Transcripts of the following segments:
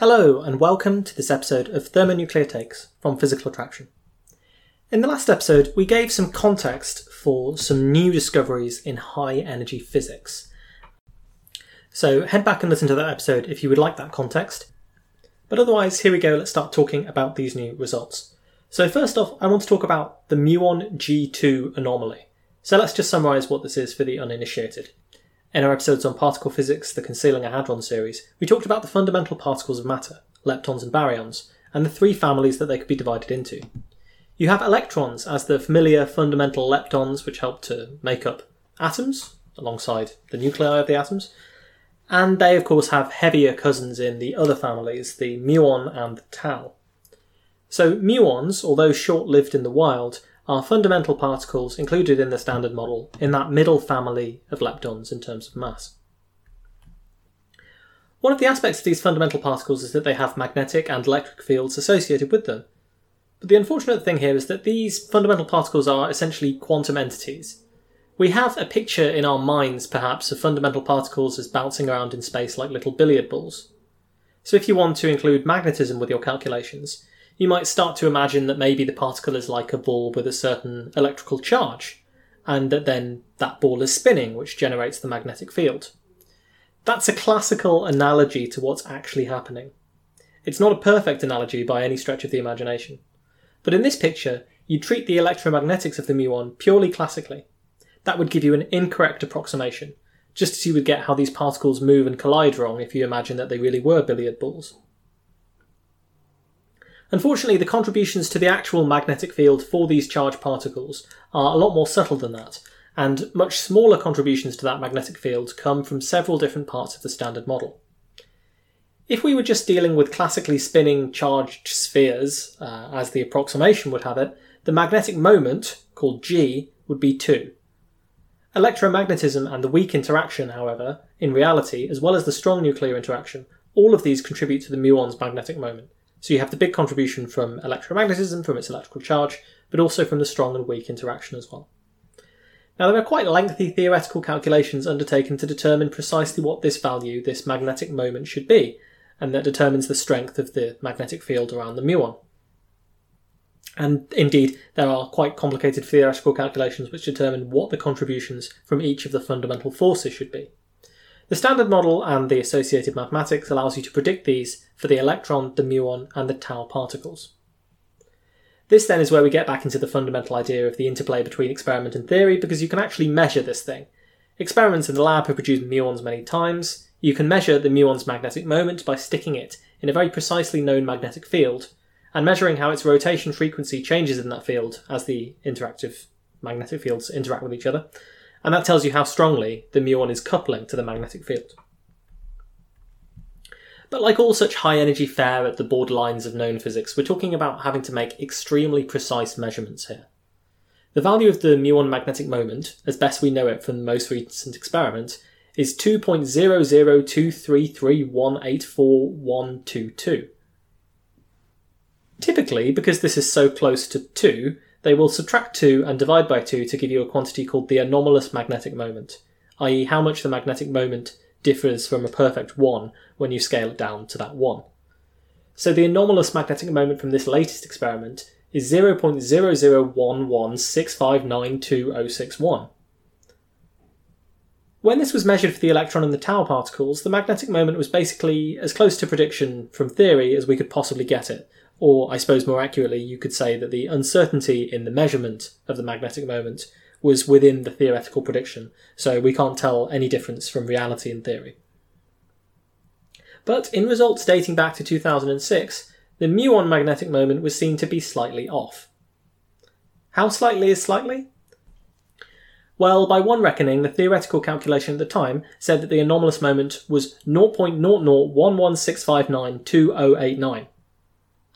Hello, and welcome to this episode of Thermonuclear Takes from Physical Attraction. In the last episode, we gave some context for some new discoveries in high energy physics. So head back and listen to that episode if you would like that context. But otherwise, here we go, let's start talking about these new results. So, first off, I want to talk about the muon G2 anomaly. So, let's just summarise what this is for the uninitiated. In our episodes on particle physics, the Concealing a Hadron series, we talked about the fundamental particles of matter, leptons and baryons, and the three families that they could be divided into. You have electrons as the familiar fundamental leptons, which help to make up atoms, alongside the nuclei of the atoms, and they, of course, have heavier cousins in the other families, the muon and the tau. So, muons, although short lived in the wild, are fundamental particles included in the Standard Model in that middle family of leptons in terms of mass. One of the aspects of these fundamental particles is that they have magnetic and electric fields associated with them. But the unfortunate thing here is that these fundamental particles are essentially quantum entities. We have a picture in our minds, perhaps, of fundamental particles as bouncing around in space like little billiard balls. So if you want to include magnetism with your calculations, you might start to imagine that maybe the particle is like a ball with a certain electrical charge, and that then that ball is spinning, which generates the magnetic field. That's a classical analogy to what's actually happening. It's not a perfect analogy by any stretch of the imagination. But in this picture, you treat the electromagnetics of the muon purely classically. That would give you an incorrect approximation, just as you would get how these particles move and collide wrong if you imagine that they really were billiard balls. Unfortunately, the contributions to the actual magnetic field for these charged particles are a lot more subtle than that, and much smaller contributions to that magnetic field come from several different parts of the standard model. If we were just dealing with classically spinning charged spheres, uh, as the approximation would have it, the magnetic moment, called G, would be 2. Electromagnetism and the weak interaction, however, in reality, as well as the strong nuclear interaction, all of these contribute to the muon's magnetic moment. So you have the big contribution from electromagnetism, from its electrical charge, but also from the strong and weak interaction as well. Now, there are quite lengthy theoretical calculations undertaken to determine precisely what this value, this magnetic moment, should be, and that determines the strength of the magnetic field around the muon. And indeed, there are quite complicated theoretical calculations which determine what the contributions from each of the fundamental forces should be. The standard model and the associated mathematics allows you to predict these for the electron, the muon, and the tau particles. This then is where we get back into the fundamental idea of the interplay between experiment and theory because you can actually measure this thing. Experiments in the lab have produced muons many times. You can measure the muon's magnetic moment by sticking it in a very precisely known magnetic field and measuring how its rotation frequency changes in that field as the interactive magnetic fields interact with each other and that tells you how strongly the muon is coupling to the magnetic field. But like all such high energy fare at the borderlines of known physics, we're talking about having to make extremely precise measurements here. The value of the muon magnetic moment, as best we know it from the most recent experiment, is 2.00233184122. Typically, because this is so close to 2, they will subtract 2 and divide by 2 to give you a quantity called the anomalous magnetic moment, i.e., how much the magnetic moment differs from a perfect 1 when you scale it down to that 1. So the anomalous magnetic moment from this latest experiment is 0.0011659261. When this was measured for the electron and the tau particles, the magnetic moment was basically as close to prediction from theory as we could possibly get it. Or, I suppose more accurately, you could say that the uncertainty in the measurement of the magnetic moment was within the theoretical prediction, so we can't tell any difference from reality in theory. But in results dating back to 2006, the muon magnetic moment was seen to be slightly off. How slightly is slightly? Well, by one reckoning, the theoretical calculation at the time said that the anomalous moment was 0.0011659289.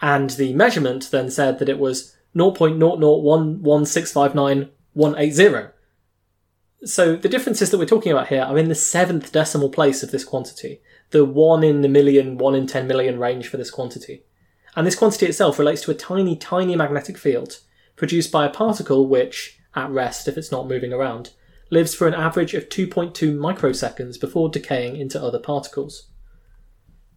And the measurement then said that it was 0.0011659 So the differences that we're talking about here are in the seventh decimal place of this quantity, the 1 in the million, 1 in 10 million range for this quantity. And this quantity itself relates to a tiny, tiny magnetic field produced by a particle which, at rest if it's not moving around, lives for an average of 2.2 microseconds before decaying into other particles.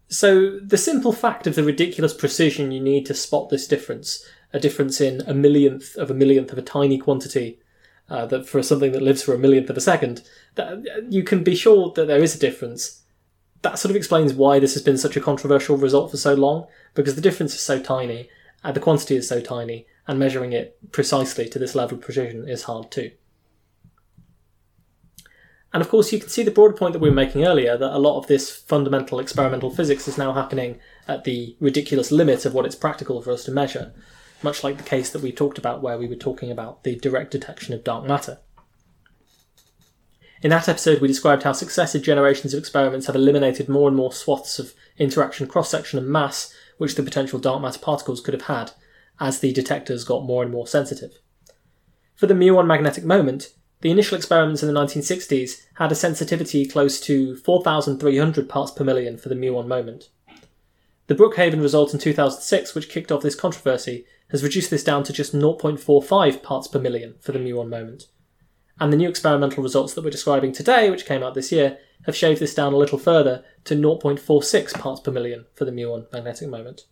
So, the simple fact of the ridiculous precision you need to spot this difference, a difference in a millionth of a millionth of a tiny quantity, uh, that for something that lives for a millionth of a second, that you can be sure that there is a difference. That sort of explains why this has been such a controversial result for so long, because the difference is so tiny, and the quantity is so tiny, and measuring it precisely to this level of precision is hard too. And of course, you can see the broader point that we were making earlier that a lot of this fundamental experimental physics is now happening at the ridiculous limit of what it's practical for us to measure, much like the case that we talked about where we were talking about the direct detection of dark matter. In that episode, we described how successive generations of experiments have eliminated more and more swaths of interaction cross section and mass which the potential dark matter particles could have had as the detectors got more and more sensitive. For the muon magnetic moment, the initial experiments in the 1960s had a sensitivity close to 4,300 parts per million for the muon moment. The Brookhaven result in 2006, which kicked off this controversy, has reduced this down to just 0.45 parts per million for the muon moment. And the new experimental results that we're describing today, which came out this year, have shaved this down a little further to 0.46 parts per million for the muon magnetic moment.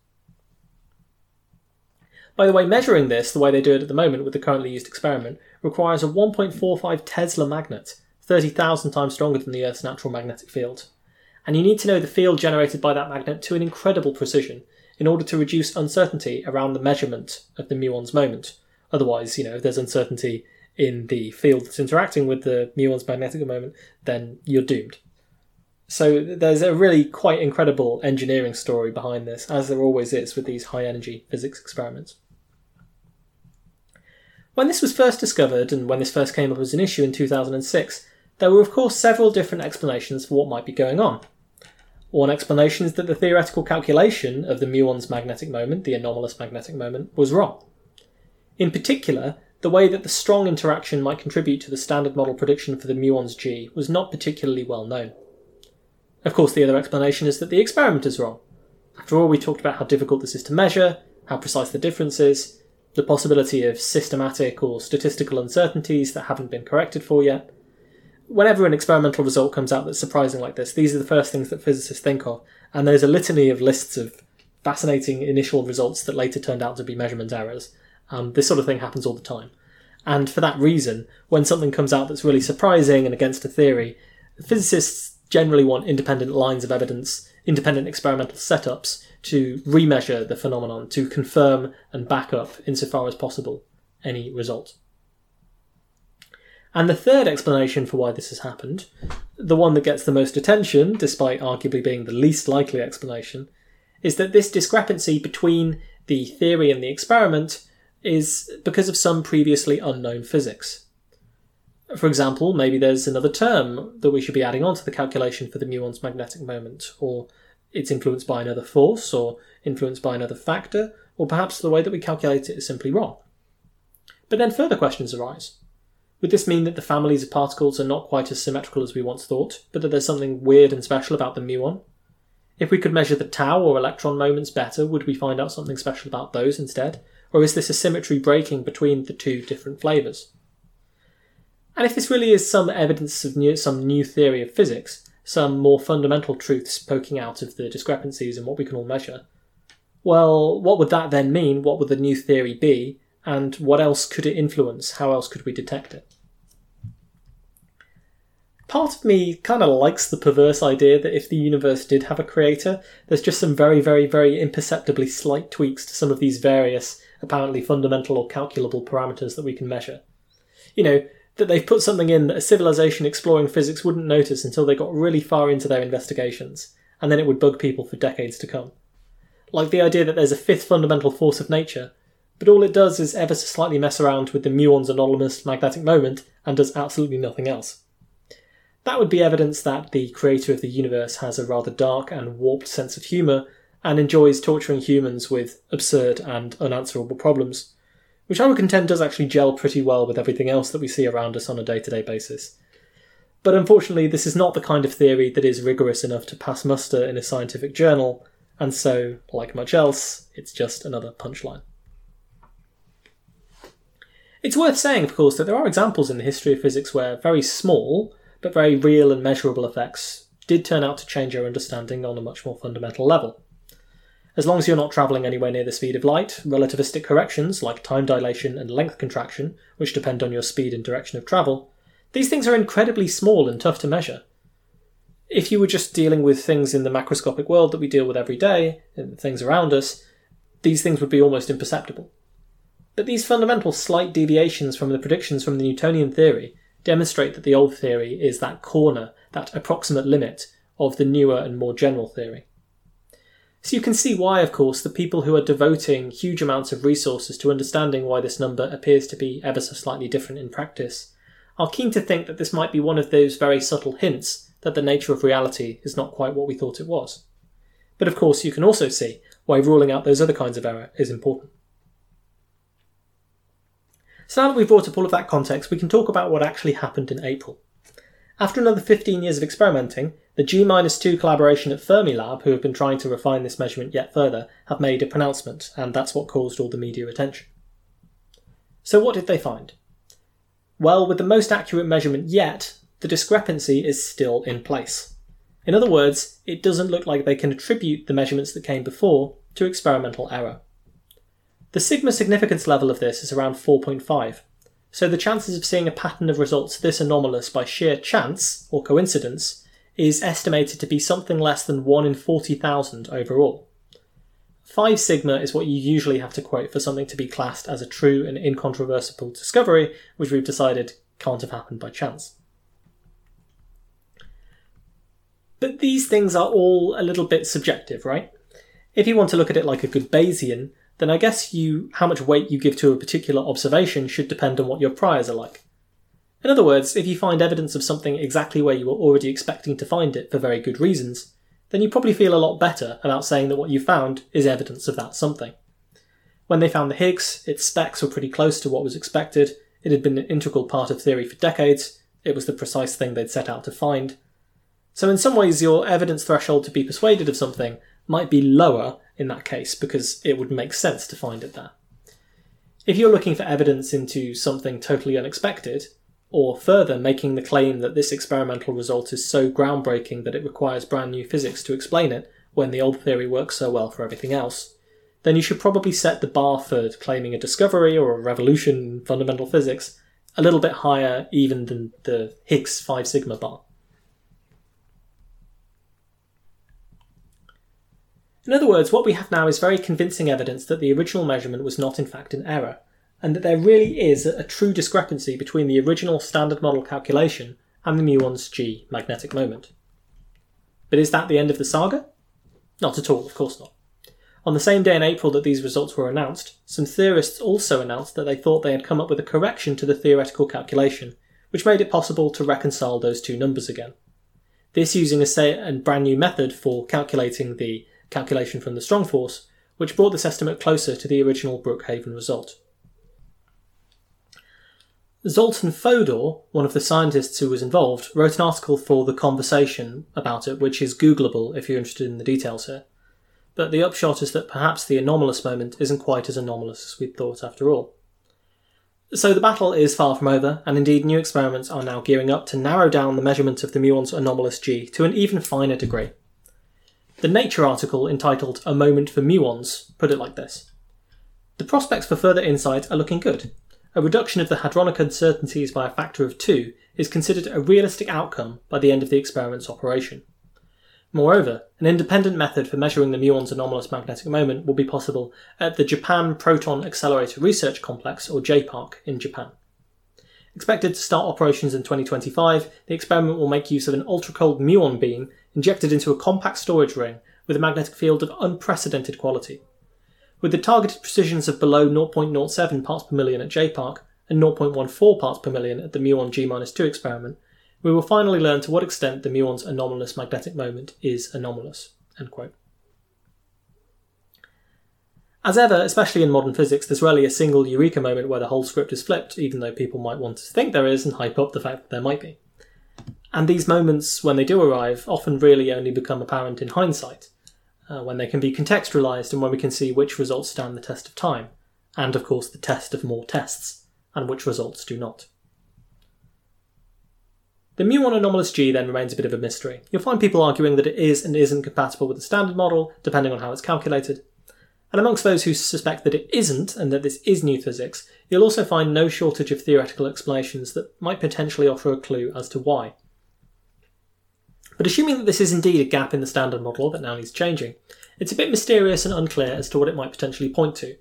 By the way, measuring this the way they do it at the moment with the currently used experiment requires a 1.45 Tesla magnet, 30,000 times stronger than the Earth's natural magnetic field. And you need to know the field generated by that magnet to an incredible precision in order to reduce uncertainty around the measurement of the muon's moment. Otherwise, you know, if there's uncertainty in the field that's interacting with the muon's magnetic moment, then you're doomed. So there's a really quite incredible engineering story behind this, as there always is with these high energy physics experiments. When this was first discovered, and when this first came up as an issue in 2006, there were of course several different explanations for what might be going on. One explanation is that the theoretical calculation of the muon's magnetic moment, the anomalous magnetic moment, was wrong. In particular, the way that the strong interaction might contribute to the standard model prediction for the muon's G was not particularly well known. Of course, the other explanation is that the experiment is wrong. After all, we talked about how difficult this is to measure, how precise the difference is, the possibility of systematic or statistical uncertainties that haven't been corrected for yet. Whenever an experimental result comes out that's surprising like this, these are the first things that physicists think of, and there's a litany of lists of fascinating initial results that later turned out to be measurement errors. Um, this sort of thing happens all the time. And for that reason, when something comes out that's really surprising and against a theory, physicists generally want independent lines of evidence, independent experimental setups to remeasure the phenomenon to confirm and back up, insofar as possible, any result. And the third explanation for why this has happened, the one that gets the most attention, despite arguably being the least likely explanation, is that this discrepancy between the theory and the experiment is because of some previously unknown physics. For example, maybe there's another term that we should be adding on to the calculation for the muon's magnetic moment, or it's influenced by another force, or influenced by another factor, or perhaps the way that we calculate it is simply wrong. But then further questions arise. Would this mean that the families of particles are not quite as symmetrical as we once thought, but that there's something weird and special about the muon? If we could measure the tau or electron moments better, would we find out something special about those instead? Or is this a symmetry breaking between the two different flavours? And if this really is some evidence of new, some new theory of physics, some more fundamental truths poking out of the discrepancies in what we can all measure, well, what would that then mean? What would the new theory be? And what else could it influence? How else could we detect it? part of me kind of likes the perverse idea that if the universe did have a creator, there's just some very, very, very imperceptibly slight tweaks to some of these various, apparently fundamental or calculable parameters that we can measure. You know, that they've put something in that a civilization exploring physics wouldn't notice until they got really far into their investigations, and then it would bug people for decades to come. Like the idea that there's a fifth fundamental force of nature, but all it does is ever so slightly mess around with the muon's anomalous magnetic moment and does absolutely nothing else. That would be evidence that the creator of the universe has a rather dark and warped sense of humour and enjoys torturing humans with absurd and unanswerable problems, which I would contend does actually gel pretty well with everything else that we see around us on a day to day basis. But unfortunately, this is not the kind of theory that is rigorous enough to pass muster in a scientific journal, and so, like much else, it's just another punchline. It's worth saying, of course, that there are examples in the history of physics where very small, but very real and measurable effects did turn out to change our understanding on a much more fundamental level. As long as you're not travelling anywhere near the speed of light, relativistic corrections like time dilation and length contraction, which depend on your speed and direction of travel, these things are incredibly small and tough to measure. If you were just dealing with things in the macroscopic world that we deal with every day, and things around us, these things would be almost imperceptible. But these fundamental slight deviations from the predictions from the Newtonian theory demonstrate that the old theory is that corner, that approximate limit of the newer and more general theory. So you can see why, of course, the people who are devoting huge amounts of resources to understanding why this number appears to be ever so slightly different in practice are keen to think that this might be one of those very subtle hints that the nature of reality is not quite what we thought it was. But of course, you can also see why ruling out those other kinds of error is important. So now that we've brought up all of that context, we can talk about what actually happened in April. After another 15 years of experimenting, the G-2 collaboration at Fermilab, who have been trying to refine this measurement yet further, have made a pronouncement, and that's what caused all the media attention. So what did they find? Well, with the most accurate measurement yet, the discrepancy is still in place. In other words, it doesn't look like they can attribute the measurements that came before to experimental error. The sigma significance level of this is around 4.5, so the chances of seeing a pattern of results this anomalous by sheer chance or coincidence is estimated to be something less than 1 in 40,000 overall. 5 sigma is what you usually have to quote for something to be classed as a true and incontrovertible discovery, which we've decided can't have happened by chance. But these things are all a little bit subjective, right? If you want to look at it like a good Bayesian, then I guess you how much weight you give to a particular observation should depend on what your priors are like. In other words, if you find evidence of something exactly where you were already expecting to find it for very good reasons, then you probably feel a lot better about saying that what you found is evidence of that something. When they found the Higgs, its specs were pretty close to what was expected, it had been an integral part of theory for decades, it was the precise thing they'd set out to find. So, in some ways, your evidence threshold to be persuaded of something might be lower in that case because it would make sense to find it there. If you're looking for evidence into something totally unexpected, or further making the claim that this experimental result is so groundbreaking that it requires brand new physics to explain it when the old theory works so well for everything else, then you should probably set the bar for claiming a discovery or a revolution in fundamental physics a little bit higher even than the Higgs 5 sigma bar. In other words, what we have now is very convincing evidence that the original measurement was not in fact an error, and that there really is a true discrepancy between the original standard model calculation and the muon's g magnetic moment. But is that the end of the saga? Not at all, of course not. On the same day in April that these results were announced, some theorists also announced that they thought they had come up with a correction to the theoretical calculation, which made it possible to reconcile those two numbers again. This using a, brand new method for calculating the calculation from the strong force, which brought this estimate closer to the original Brookhaven result. Zoltan Fodor, one of the scientists who was involved, wrote an article for The Conversation about it, which is Googleable if you're interested in the details here. But the upshot is that perhaps the anomalous moment isn't quite as anomalous as we'd thought after all. So the battle is far from over, and indeed new experiments are now gearing up to narrow down the measurement of the muon's anomalous G to an even finer degree. The Nature article entitled A Moment for Muons put it like this The prospects for further insight are looking good. a reduction of the hadronic uncertainties by a factor of 2 is considered a realistic outcome by the end of the experiment's operation. Moreover, an independent method for measuring the muon's anomalous magnetic moment will be possible at the Japan Proton Accelerator Research Complex, or JPARC, in Japan. Expected to start operations in 2025, the experiment will make use of an ultra-cold muon beam injected into a compact storage ring with a magnetic field of unprecedented quality. With the targeted precisions of below 0.07 parts per million at JPARC and 0.14 parts per million at the muon G-2 experiment, we will finally learn to what extent the muon's anomalous magnetic moment is anomalous. As ever, especially in modern physics, there's rarely a single eureka moment where the whole script is flipped, even though people might want to think there is and hype up the fact that there might be. And these moments, when they do arrive, often really only become apparent in hindsight, uh, when they can be contextualized and when we can see which results stand the test of time, and of course the test of more tests, and which results do not. The muon anomalous G then remains a bit of a mystery. You'll find people arguing that it is and isn't compatible with the standard model, depending on how it's calculated. And amongst those who suspect that it isn't and that this is new physics, you'll also find no shortage of theoretical explanations that might potentially offer a clue as to why. But assuming that this is indeed a gap in the standard model that now needs changing, it's a bit mysterious and unclear as to what it might potentially point to,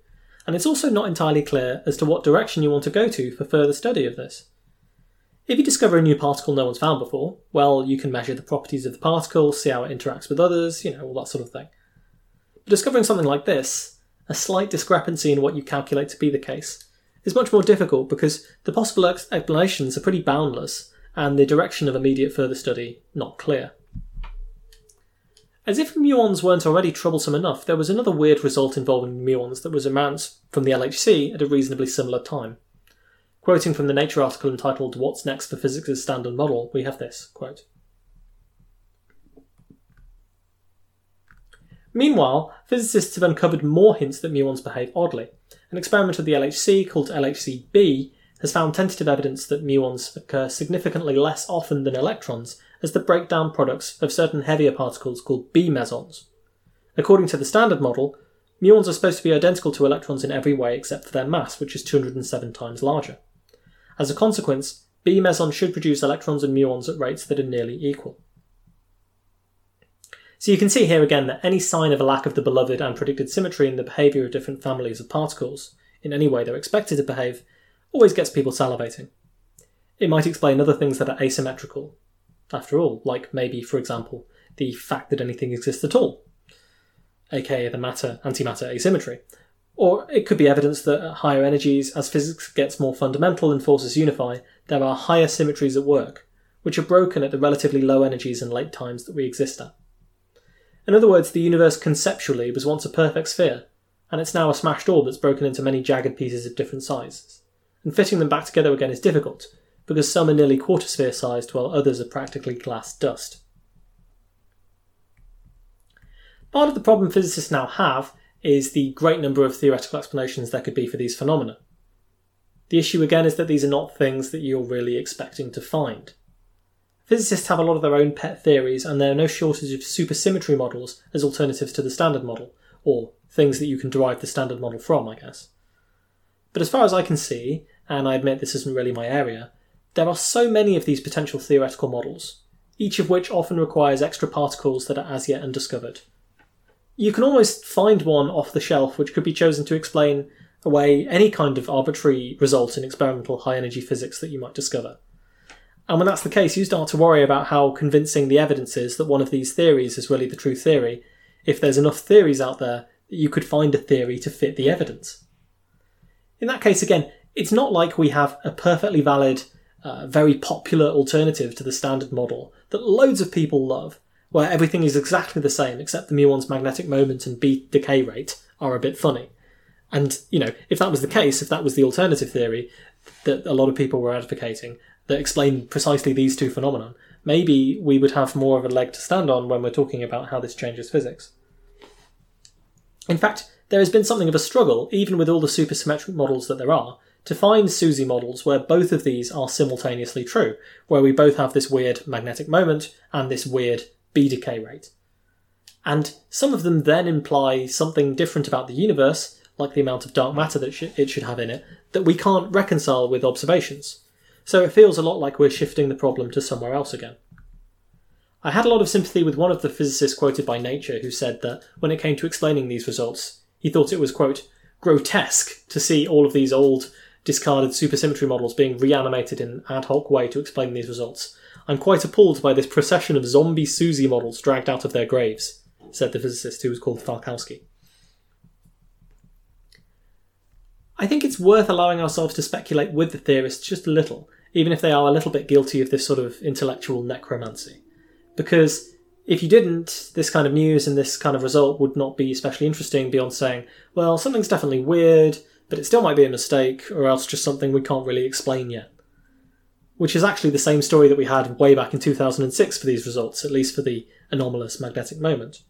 and it's also not entirely clear as to what direction you want to go to for further study of this. If you discover a new particle no one's found before, well, you can measure the properties of the particle, see how it interacts with others, you know, all that sort of thing. Discovering something like this, a slight discrepancy in what you calculate to be the case, is much more difficult because the possible explanations are pretty boundless and the direction of immediate further study not clear. As if muons weren't already troublesome enough, there was another weird result involving muons that was announced from the LHC at a reasonably similar time. Quoting from the Nature article entitled What's Next for Physics' Standard Model, we have this quote. Meanwhile, physicists have uncovered more hints that muons behave oddly. An experiment of the LHC called LHC-b has found tentative evidence that muons occur significantly less often than electrons as the breakdown products of certain heavier particles called B mesons. According to the standard model, muons are supposed to be identical to electrons in every way except for their mass, which is 207 times larger. As a consequence, B mesons should produce electrons and muons at rates that are nearly equal. So you can see here again that any sign of a lack of the beloved and predicted symmetry in the behaviour of different families of particles, in any way they're expected to behave, always gets people salivating. It might explain other things that are asymmetrical, after all, like maybe, for example, the fact that anything exists at all, aka the matter antimatter asymmetry. Or it could be evidence that at higher energies, as physics gets more fundamental and forces unify, there are higher symmetries at work, which are broken at the relatively low energies and late times that we exist at. In other words, the universe conceptually was once a perfect sphere, and it's now a smashed orb that's broken into many jagged pieces of different sizes and fitting them back together again is difficult, because some are nearly quarter sphere sized while others are practically glass dust. Part of the problem physicists now have is the great number of theoretical explanations there could be for these phenomena. The issue again is that these are not things that you're really expecting to find. Physicists have a lot of their own pet theories, and there are no shortage of supersymmetry models as alternatives to the standard model, or things that you can derive the standard model from, I guess. But as far as I can see, and I admit this isn't really my area, there are so many of these potential theoretical models, each of which often requires extra particles that are as yet undiscovered. You can almost find one off the shelf which could be chosen to explain away any kind of arbitrary result in experimental high energy physics that you might discover. And when that's the case, you start to worry about how convincing the evidence is that one of these theories is really the true theory, if there's enough theories out there that you could find a theory to fit the evidence. In that case, again, it's not like we have a perfectly valid, uh, very popular alternative to the standard model that loads of people love, where everything is exactly the same except the muon's magnetic moment and B decay rate are a bit funny. And, you know, if that was the case, if that was the alternative theory that a lot of people were advocating that explain precisely these two phenomena, maybe we would have more of a leg to stand on when we're talking about how this changes physics. In fact, there has been something of a struggle, even with all the supersymmetric models that there are, to find SUSY models where both of these are simultaneously true, where we both have this weird magnetic moment and this weird B decay rate. And some of them then imply something different about the universe, like the amount of dark matter that it should have in it, that we can't reconcile with observations. So it feels a lot like we're shifting the problem to somewhere else again. I had a lot of sympathy with one of the physicists quoted by Nature who said that when it came to explaining these results, he thought it was, quote, grotesque to see all of these old, discarded supersymmetry models being reanimated in an ad hoc way to explain these results. I'm quite appalled by this procession of zombie SUSY models dragged out of their graves, said the physicist who was called Falkowski. I think it's worth allowing ourselves to speculate with the theorists just a little, even if they are a little bit guilty of this sort of intellectual necromancy. Because if you didn't, this kind of news and this kind of result would not be especially interesting beyond saying, well, something's definitely weird, but it still might be a mistake, or else just something we can't really explain yet. Which is actually the same story that we had way back in 2006 for these results, at least for the anomalous magnetic moment.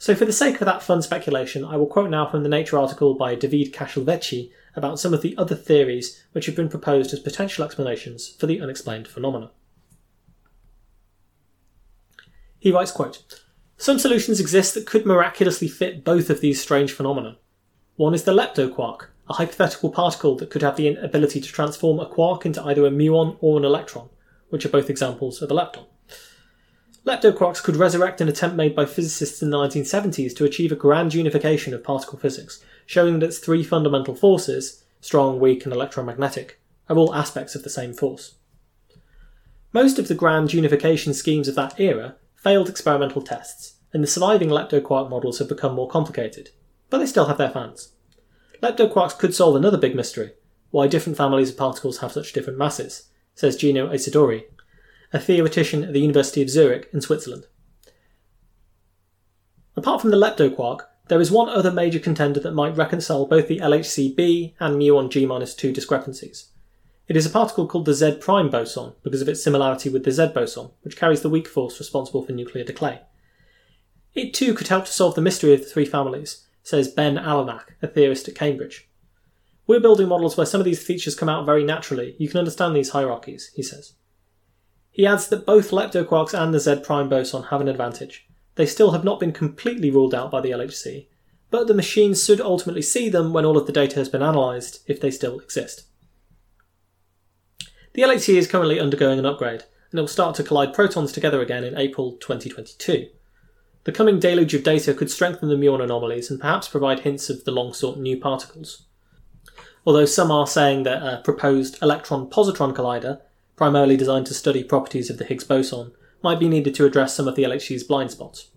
So, for the sake of that fun speculation, I will quote now from the Nature article by David Castelvecchi about some of the other theories which have been proposed as potential explanations for the unexplained phenomena. He writes, quote, Some solutions exist that could miraculously fit both of these strange phenomena. One is the leptoquark, a hypothetical particle that could have the ability to transform a quark into either a muon or an electron, which are both examples of a lepton. Leptoquarks could resurrect an attempt made by physicists in the 1970s to achieve a grand unification of particle physics, showing that its three fundamental forces strong, weak, and electromagnetic are all aspects of the same force. Most of the grand unification schemes of that era failed experimental tests, and the surviving leptoquark models have become more complicated, but they still have their fans. Leptoquarks could solve another big mystery why different families of particles have such different masses, says Gino Isidori, a theoretician at the University of Zurich in Switzerland. Apart from the leptoquark, there is one other major contender that might reconcile both the LHC-b and muon G-2 discrepancies. It is a particle called the Z prime boson because of its similarity with the Z boson, which carries the weak force responsible for nuclear decay. It too could help to solve the mystery of the three families, says Ben Allanach, a theorist at Cambridge. We're building models where some of these features come out very naturally. You can understand these hierarchies, he says. He adds that both leptoquarks and the Z prime boson have an advantage. They still have not been completely ruled out by the LHC, but the machines should ultimately see them when all of the data has been analysed, if they still exist. The LHC is currently undergoing an upgrade, and it will start to collide protons together again in April 2022. The coming deluge of data could strengthen the muon anomalies and perhaps provide hints of the long sought new particles. Although some are saying that a proposed electron positron collider, primarily designed to study properties of the Higgs boson, might be needed to address some of the LHC's blind spots.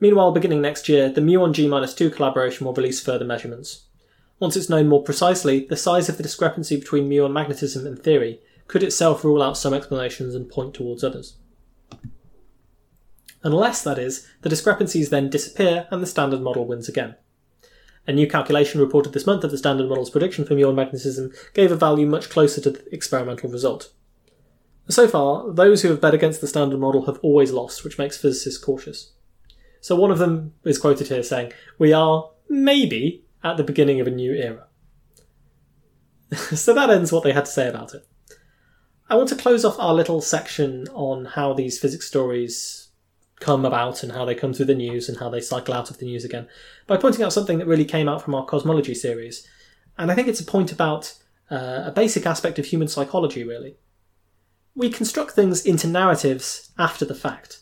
Meanwhile, beginning next year, the muon G-2 collaboration will release further measurements. Once it's known more precisely, the size of the discrepancy between muon magnetism and theory could itself rule out some explanations and point towards others. Unless, that is, the discrepancies then disappear and the standard model wins again. A new calculation reported this month of the standard model's prediction for muon magnetism gave a value much closer to the experimental result. So far, those who have bet against the standard model have always lost, which makes physicists cautious. So one of them is quoted here saying, We are, maybe, at the beginning of a new era. so that ends what they had to say about it. I want to close off our little section on how these physics stories come about and how they come through the news and how they cycle out of the news again by pointing out something that really came out from our cosmology series. And I think it's a point about uh, a basic aspect of human psychology, really. We construct things into narratives after the fact.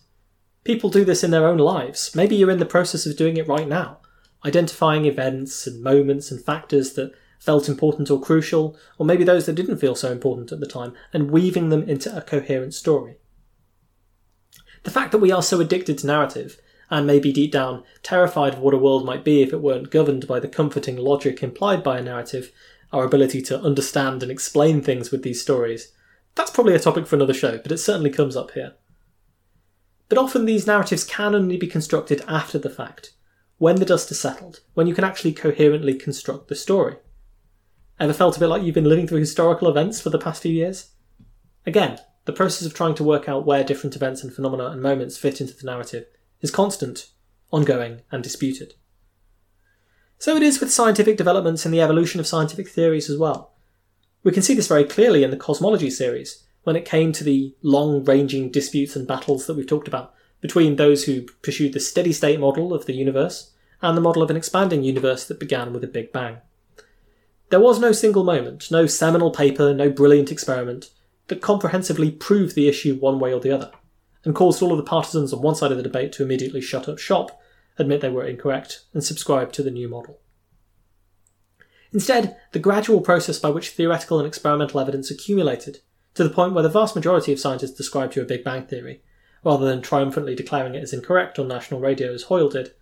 People do this in their own lives. Maybe you're in the process of doing it right now, identifying events and moments and factors that felt important or crucial, or maybe those that didn't feel so important at the time, and weaving them into a coherent story. The fact that we are so addicted to narrative, and maybe deep down terrified of what a world might be if it weren't governed by the comforting logic implied by a narrative, our ability to understand and explain things with these stories, that's probably a topic for another show, but it certainly comes up here. But often these narratives can only be constructed after the fact, when the dust has settled, when you can actually coherently construct the story. Ever felt a bit like you've been living through historical events for the past few years? Again, the process of trying to work out where different events and phenomena and moments fit into the narrative is constant, ongoing, and disputed. So it is with scientific developments and the evolution of scientific theories as well. We can see this very clearly in the cosmology series, when it came to the long ranging disputes and battles that we've talked about between those who pursued the steady state model of the universe and the model of an expanding universe that began with a Big Bang. There was no single moment, no seminal paper, no brilliant experiment that comprehensively proved the issue one way or the other, and caused all of the partisans on one side of the debate to immediately shut up shop, admit they were incorrect, and subscribe to the new model. Instead, the gradual process by which theoretical and experimental evidence accumulated, to the point where the vast majority of scientists ascribe to a Big Bang theory, rather than triumphantly declaring it as incorrect on national radio as Hoyle did,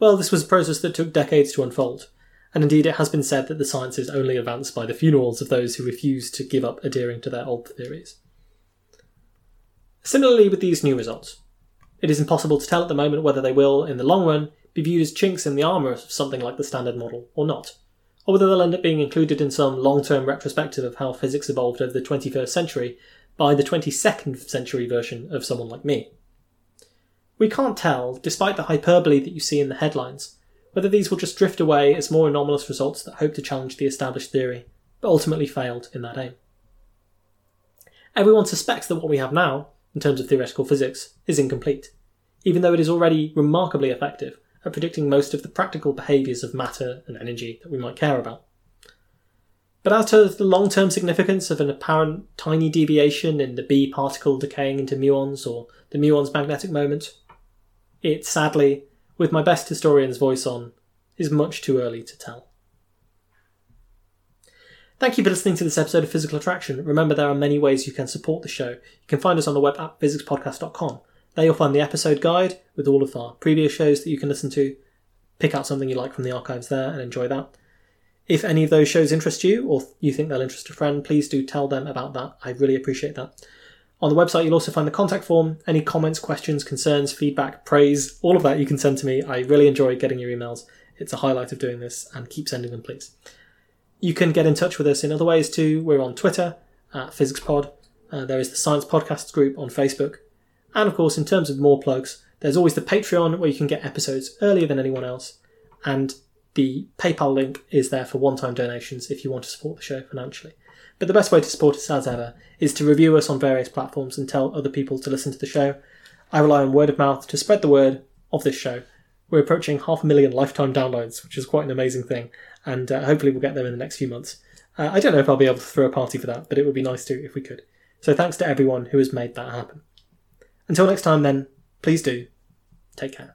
well, this was a process that took decades to unfold, and indeed it has been said that the sciences only advance by the funerals of those who refuse to give up adhering to their old theories. Similarly with these new results, it is impossible to tell at the moment whether they will, in the long run, be viewed as chinks in the armour of something like the Standard Model or not, or whether they'll end up being included in some long term retrospective of how physics evolved over the 21st century by the 22nd century version of someone like me. We can't tell, despite the hyperbole that you see in the headlines, whether these will just drift away as more anomalous results that hope to challenge the established theory, but ultimately failed in that aim. Everyone suspects that what we have now, in terms of theoretical physics, is incomplete, even though it is already remarkably effective at predicting most of the practical behaviours of matter and energy that we might care about. But as to the long term significance of an apparent tiny deviation in the B particle decaying into muons or the muon's magnetic moment, it sadly with my best historian's voice on, is much too early to tell. Thank you for listening to this episode of Physical Attraction. Remember, there are many ways you can support the show. You can find us on the web at physicspodcast.com. There you'll find the episode guide with all of our previous shows that you can listen to. Pick out something you like from the archives there and enjoy that. If any of those shows interest you or you think they'll interest a friend, please do tell them about that. I really appreciate that. On the website, you'll also find the contact form. Any comments, questions, concerns, feedback, praise, all of that you can send to me. I really enjoy getting your emails. It's a highlight of doing this, and keep sending them, please. You can get in touch with us in other ways too. We're on Twitter at PhysicsPod. Uh, there is the Science Podcasts group on Facebook. And of course, in terms of more plugs, there's always the Patreon where you can get episodes earlier than anyone else. And the PayPal link is there for one time donations if you want to support the show financially. But the best way to support us, as ever, is to review us on various platforms and tell other people to listen to the show. I rely on word of mouth to spread the word of this show. We're approaching half a million lifetime downloads, which is quite an amazing thing, and uh, hopefully we'll get there in the next few months. Uh, I don't know if I'll be able to throw a party for that, but it would be nice to if we could. So thanks to everyone who has made that happen. Until next time, then, please do take care.